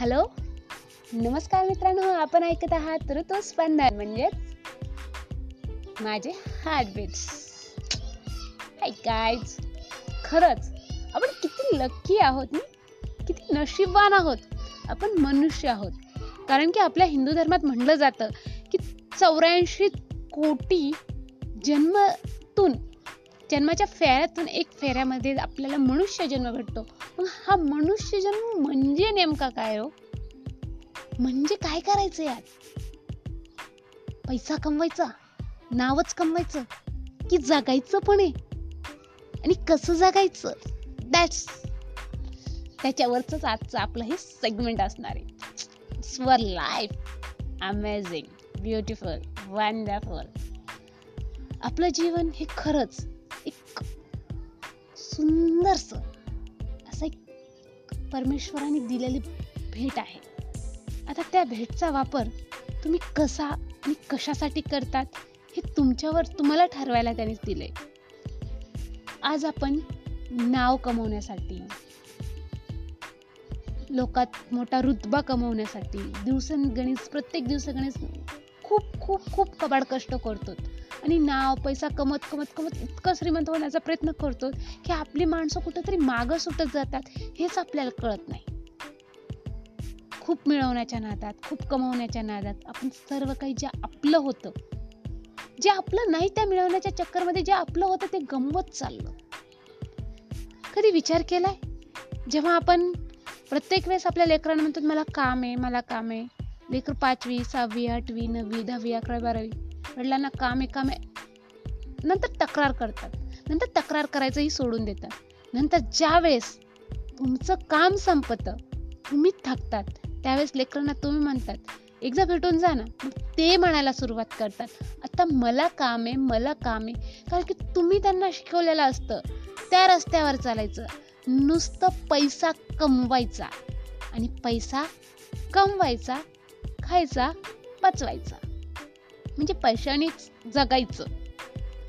Hello? नमस्कार मित्रांनो आपण ऐकत आहात ऋतुस्पंदन म्हणजेच माझे हार्टबीट्स हाय गायज खरंच आपण किती लक्की आहोत ना? किती नशीबवान आहोत? आपण मनुष्य आहोत. कारण की आपल्या हिंदू धर्मात म्हणलं जातं की चौऱ्याऐंशी कोटी जन्मातून जन्माच्या फेऱ्यातून एक फेऱ्यामध्ये आपल्याला मनुष्य जन्म भेटतो मग हा मनुष्य जन्म म्हणजे नेमका काय हो? म्हणजे काय करायचं यात? पैसा कमवायचा नावच कमवायचं की जगायचं पण आहे? आणि कसं जगायचं? दॅट्स त्याच्यावरच आजचं आपलं हे सेगमेंट असणार आहे. स्वर लाईफ अमेझिंग ब्युटिफुल वंडरफुल आपलं जीवन हे खरंच सुंदरस असं एक परमेश्वराने दिलेली भेट आहे. आता त्या भेटचा वापर तुम्ही कसा आणि कशासाठी करतात हे तुमच्यावर तुम्हाला ठरवायला त्यानेच दिले आज आपण नाव कमवण्यासाठी लोकात मोठा रुतबा कमवण्यासाठी दिवसगणित प्रत्येक दिवसगणित खूप खूप खूप कबाड कष्ट करतो आणि नाव पैसा कमत कमत कमत इतकं श्रीमंत होण्याचा प्रयत्न करतो की आपली माणसं कुठेतरी मागं सुटत जातात हेच आपल्याला कळत नाही. खूप मिळवण्याच्या नादात खूप कमवण्याच्या नादात आपण सर्व काही जे आपलं होतं जे आपलं नाही त्या मिळवण्याच्या चक्करमध्ये जे आपलं होतं ते गमवत चाललं. कधी विचार केलाय? जेव्हा आपण प्रत्येक वेळेस आपल्या लेकरांना म्हणतो मला काम आहे मला काम आहे. लेकर पाचवी सहावी आठवी नववी दहावी अकरावी बारावी. वडिलांना काम आहे काम आहे नंतर तक्रार करतात. नंतर तक्रार करायचंही सोडून देतात. नंतर ज्या वेळेस तुमचं काम संपतं तुम्ही थकतात त्यावेळेस लेकरांना तुम्ही म्हणतात एकदा भेटून जा ना. ते म्हणायला सुरुवात करतात. आता मला काम आहे मला काम आहे. कारण की तुम्ही त्यांना शिकवलेलं असतं त्या रस्त्यावर चालायचं. नुसतं पैसा कमवायचा आणि पैसा कमवायचा खायचा पचवायचा. म्हणजे पैशानेच जगायचं.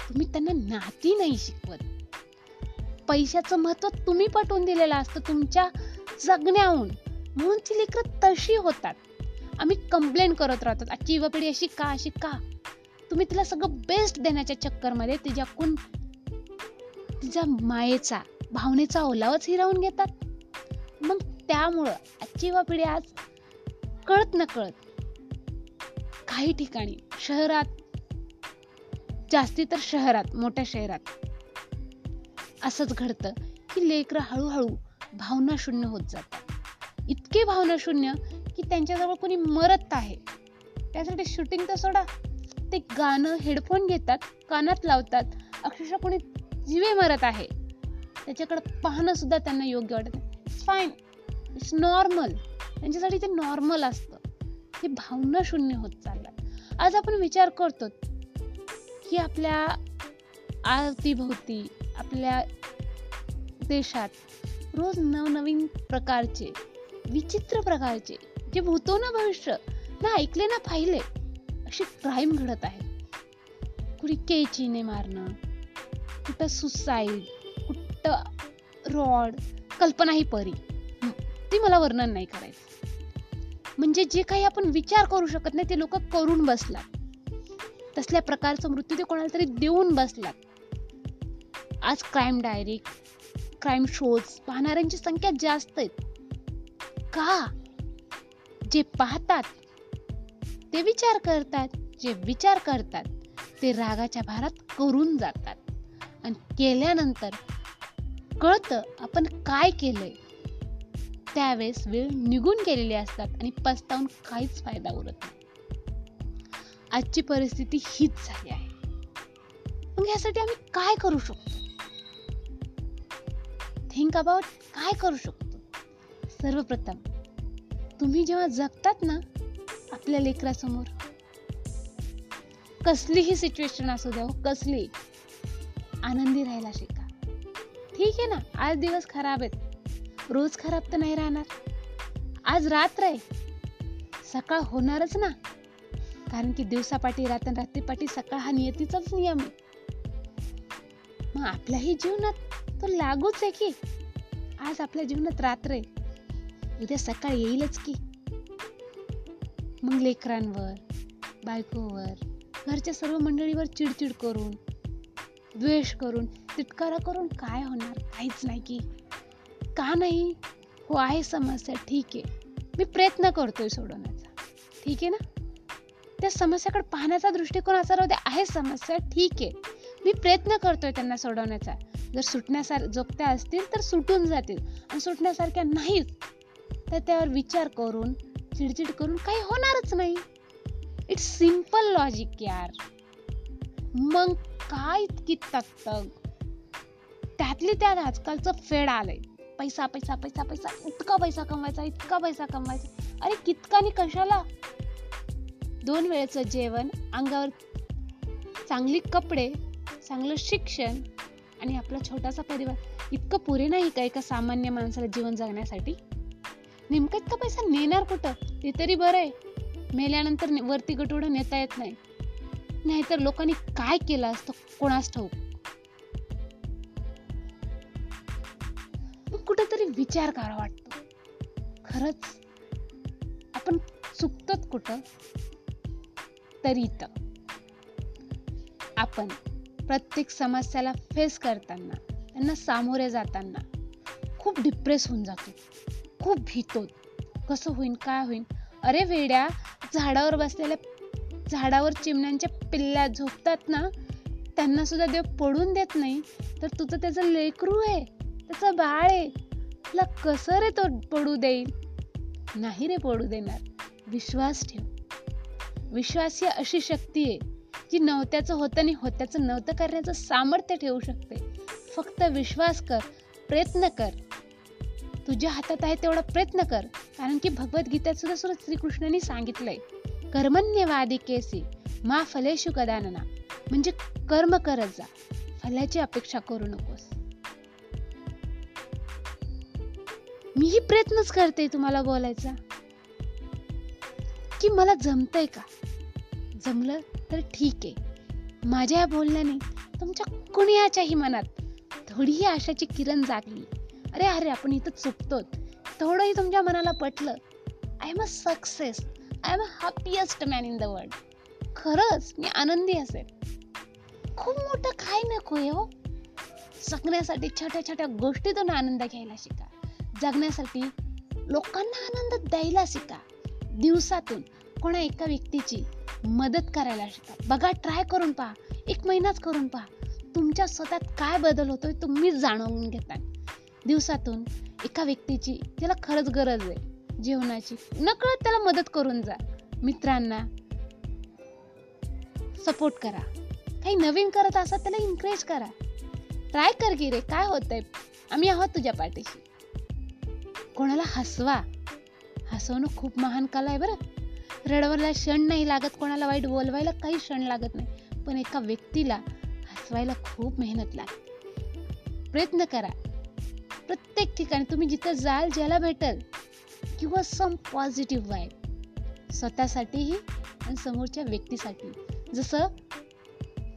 तुम्ही त्यांना नाती नाही शिकवत. पैशाचं महत्त्व तुम्ही पटवून दिलेलं असतं तुमच्या जगण्याहून. म्हणून ती लेकरं तशी होतात. आम्ही कंप्लेंट करत राहतो आजची युवा पिढी अशी का अशी का? तुम्ही तिला सगळं बेस्ट देण्याच्या चक्करमध्ये तिच्याकडून तिच्या मायेचा भावनेचा ओलावच हिरावून घेतात. मग त्यामुळं आजची युवा पिढी आज कळत न कळत काही ठिकाणी शहरात जास्ती तर शहरात मोठ्या शहरात. असंच घडतं की लेकरं हळूहळू भावना शून्य होत जातात. इतके भावना शून्य की त्यांच्याजवळ कोणी मरत आहे. त्यासाठी शूटिंग तर सोडा. ते गाणं हेडफोन घेतात कानात लावतात. अक्षरशः कोणी जीवे मरत आहे. त्याच्याकडे पाहणं सुद्धा त्यांना योग्य वाटत इट्स फाईन इट्स नॉर्मल त्यांच्यासाठी ते नॉर्मल असतं. हे भावना शून्य होत चालतात आज आपण विचार करतो की आपल्या आरतीभोवती आपल्या देशात रोज नवनवीन प्रकारचे विचित्र प्रकारचे जे भूतो ना भविष्य ना ऐकले ना पाहिले असे क्राईम घडत आहे. कुणी केचीने मारणं कुठं सुसाईड कुठं रॉड कल्पना ही परी. ती मला वर्णन नाही करायचं. म्हणजे जे काही आपण विचार करू शकत नाही ते लोक करून बसलात. तसल्या प्रकारचं मृत्यू ते कोणाला तरी देऊन बसलात. आज क्राईम डायरी क्राईम शोज पाहणाऱ्यांची संख्या जास्त आहेत. का? जे पाहतात ते विचार करतात जे विचार करतात ते रागाच्या भारात करून जातात. आणि केल्यानंतर कळतं आपण काय केलंय. त्यावेळेस वेळ निघून गेलेली असतात आणि पस्तावून काहीच फायदा उरत नाही. आजची परिस्थिती हीच झाली आहे. मग यासाठी आम्ही काय करू शकतो? थिंक अबाउट काय करू शकतो? सर्वप्रथम तुम्ही जेव्हा जगतात ना आपल्या लेकरासमोर कसलीही सिच्युएशन असू द्या हो, कसली आनंदी राहायला शिका. ठीक आहे ना? आज दिवस खराब आहेत. रोज खराब तर नाही राहणार. आज रात्र आहे. सकाळ होणारच ना. कारण की दिवसापाठी रात्र रात्रीपाठी सकाळ हा नियतीचाच नियम आहे. मग आपल्याही जीवनात तो लागूच आहे की? आज आपल्या जीवनात रात्र आहे. उद्या सकाळ येईलच की? मग लेकरांवर बायकोवर घरच्या सर्व मंडळीवर चिडचिड करून द्वेष करून तिटकारा करून काय होणार? काहीच नाही की. का नाही? हो आहे समस्या ठीक आहे. मी प्रयत्न करतोय सोडवण्याचा. ठीक आहे ना? त्या समस्याकडे पाहण्याचा दृष्टिकोन असा राहू आहे समस्या ठीक आहे. मी प्रयत्न करतोय त्यांना सोडवण्याचा. जर सुटण्यासार जोगत्या असतील तर सुटून जातील. आणि सुटण्यासारख्या नाहीत तर त्यावर विचार करून चिडचिड करून काही होणारच नाही. इट्स सिंपल लॉजिक यार. मग काय इतकी तकतग त्यातली त्यात आजकालचं फेड आलंय. पैसा पैसा पैसा पैसा इतका पैसा कमवायचा इतका पैसा कमवायचा. अरे कितकानी कशाला? दोन वेळेचं जेवण अंगावर चांगली कपडे चांगलं शिक्षण आणि आपला छोटासा परिवार. इतकं पुरे नाही का एका सामान्य माणसाला जीवन जगण्यासाठी? नेमकं इतका पैसा नेणार कुठं? ते तरी बरं आहे. मेल्यानंतर वरती गटोडं नेता येत नाही. नाहीतर लोकांनी काय केलं असतं? कोणास ठाऊक? कुठेतरी विचार करा वाटतो. खरंच आपण चुकतोच कुठं? तरी तर आपण प्रत्येक समस्याला फेस करताना त्यांना सामोरे जाताना खूप डिप्रेस होऊन जातो. खूप भीतो कसं होईन काय होईन? अरे वेड्या झाडावर बसलेल्या झाडावर चिमण्यांच्या पिल्ल्या झोपतात ना? त्यांना सुद्धा देव पडून देत नाही. तर तुझं त्याचं लेकरू आहे. त्याचं बाळ आहे तुला कसं रे तो पडू देईल? नाही रे पडू देणार. विश्वास ठेव. विश्वास ही अशी शक्ती आहे जी नव्हत्याचं होतं आणि होत्याचं नव्हतं करण्याचं सामर्थ्य ठेवू शकते. फक्त विश्वास कर प्रयत्न कर. तुझ्या हातात आहे तेवढा प्रयत्न कर कारण की भगवद्गीतेत सुद्धा सुद्धा श्रीकृष्णाने सांगितलंय कर्मण्यवादी केसी मा फलेशु कदानना. म्हणजे कर्म करत जा. फलाची अपेक्षा करू नकोस. मीही प्रयत्नच करते तुम्हाला बोलायचा. की मला जमतंय का? जमलं तर ठीक आहे. माझ्या बोलण्याने तुमच्या कुणाच्याही मनात थोडीही आशाची किरण जागली. अरे अरे आपण इथं चुकतो थोडंही तुमच्या मनाला पटलं. I am a success I am a happiest man in the world खरंच मी आनंदी असेल. खूप मोठं काय नको हो? जगण्यासाठी छोट्या छोट्या गोष्टीतून आनंद घ्यायला शिका. जगण्यासाठी लोकांना आनंद द्यायला शिका. दिवसातून कोणा एका व्यक्तीची मदत करायला शिका. बघा ट्राय करून पहा. एक महिनाच करून पहा. तुमच्या स्वतःत काय बदल होतोय तुम्हीच जाणवून घेता दिवसातून एका व्यक्तीची त्याला खरंच गरज आहे जेवणाची. नकळत त्याला मदत करून जा. मित्रांना सपोर्ट करा. काही नवीन करत असतात त्याला इन्करेज करा. ट्राय कर की रे काय होतंय? आम्ही आहोत तुझ्या पाठीशी. कोणाला हसवा. हसवणं खूप महान कला आहे बरं. रडवायला क्षण नाही लागत कोणाला वाईट बोलवायला काही क्षण लागत नाही. पण एका व्यक्तीला हसवायला खूप मेहनत लागते. प्रयत्न करा. प्रत्येक ठिकाणी तुम्ही जिथं जाल ज्याला भेटल किंवा सम पॉझिटिव्ह वाईब स्वतःसाठीही आणि समोरच्या व्यक्तीसाठी जसं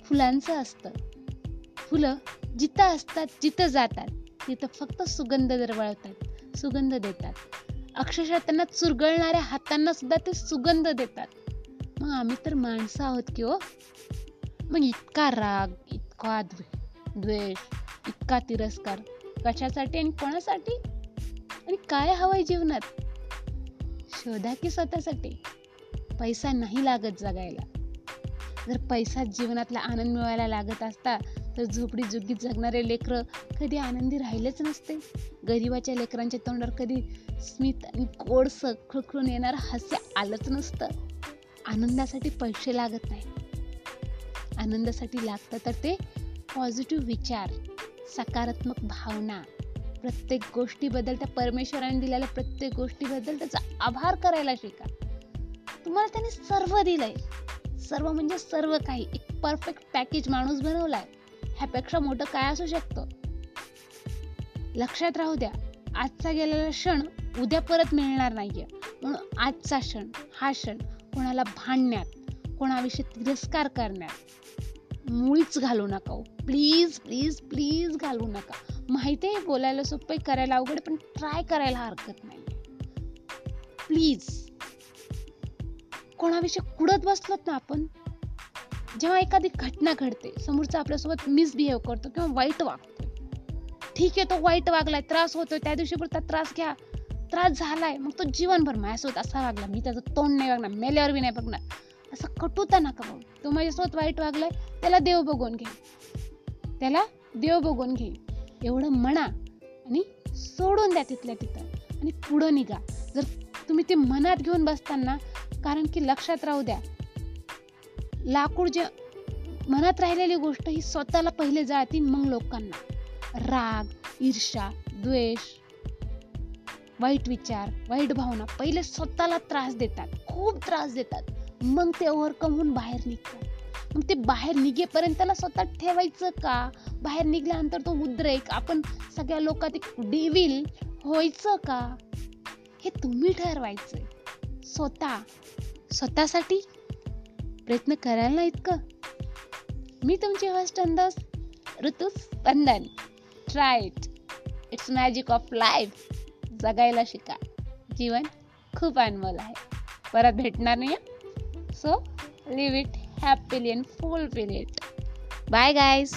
फुलांचं असतं. फुलं जिथं असतात जिथं जातात तिथं फक्त सुगंध दरवळतात. सुगंध देतात. अक्षरशः त्यांना चुरगळणाऱ्या हातांना सुद्धा ते सुगंध देतात. मग आम्ही तर माणसं आहोत की हो. मग इतका राग इतका द्वेष इतका तिरस्कार कशासाठी आणि कोणासाठी? आणि काय हवंय जीवनात? शोधा की स्वतःसाठी. पैसा नाही लागत जगायला. जर पैसा जीवनातला आनंद मिळवायला लागत असता तर झोपडी झुगीत जगणारे लेकरं कधी आनंदी राहिलेच नसते. गरीबाच्या लेकरांच्या तोंडावर कधी स्मित आणि गोड खळखळून येणार हास्य आलंच नसतं. आनंदासाठी पैसे लागत नाही. आनंदासाठी लागतं तर ते पॉझिटिव्ह विचार सकारात्मक भावना प्रत्येक गोष्टीबद्दल त्या परमेश्वराने दिलेल्या प्रत्येक गोष्टीबद्दल त्याचा आभार करायला शिका. तुम्हाला त्याने सर्व दिलंय. सर्व म्हणजे सर्व काही. एक परफेक्ट पॅकेज माणूस बनवलाय. ह्यापेक्षा मोठं काय असू शकतं? लक्षात राहू द्या आजचा गेलेला क्षण उद्या परत मिळणार नाहीये. म्हणून आजचा क्षण हा क्षण कोणाला भांडण्यात कोणाविषयी तिरस्कार करण्यात मुळीच घालू नका हो. प्लीज प्लीज प्लीज घालू नका. माहिती आहे बोलायला सोपं करायला अवघड पण ट्राय करायला हरकत नाही प्लीज. कोणाविषयी कुडत बसलोत ना आपण? जेव्हा एखादी घटना घडते समोरचा आपल्यासोबत मिसबिहेव करतो किंवा वाईट वागतो ठीक आहे तो वाईट वागलाय त्रास होतोय त्या दिवशी पुरता त्रास घ्या. त्रास झालाय मग तो जीवनभर माझ्यासोबत असा वागला मी त्याचं तोंड नाही बघणार मेल्यावर बी नाही बघणार. असं कटुता नका बघू तो माझ्यासोबत वाईट वागलाय त्याला देव बघून घे. त्याला देव बघून घे. एवढं म्हणा आणि सोडून द्या तिथल्या तिथं आणि पुढं निघा. जर तुम्ही ते मनात घेऊन बसताना कारण की लक्षात राहू द्या लाकूड जे मनात राहिलेली गोष्ट ही स्वतःला पहिले जाळती मग लोकांना. राग ईर्षा द्वेष वाईट विचार वाईट भावना पहिले स्वतःला त्रास देतात. खूप त्रास देतात. मग ते ओव्हरकम होऊन बाहेर निघतात. मग ते बाहेर निघेपर्यंत त्याला स्वतः ठेवायचं का? बाहेर निघल्यानंतर तो उद्रेक. आपण सगळ्या लोकात एक डेविल व्हायचं का? हे तुम्ही ठरवायचं स्वतः. स्वतःसाठी प्रयत्न करायला ना इतकं? मी तुमची होस्ट अंदाज Rutu Spandan try it it's magic of life जगायला शिका. जीवन खूप अनमोल आहे. परत भेटणार नाही so live it happily and full it bye guys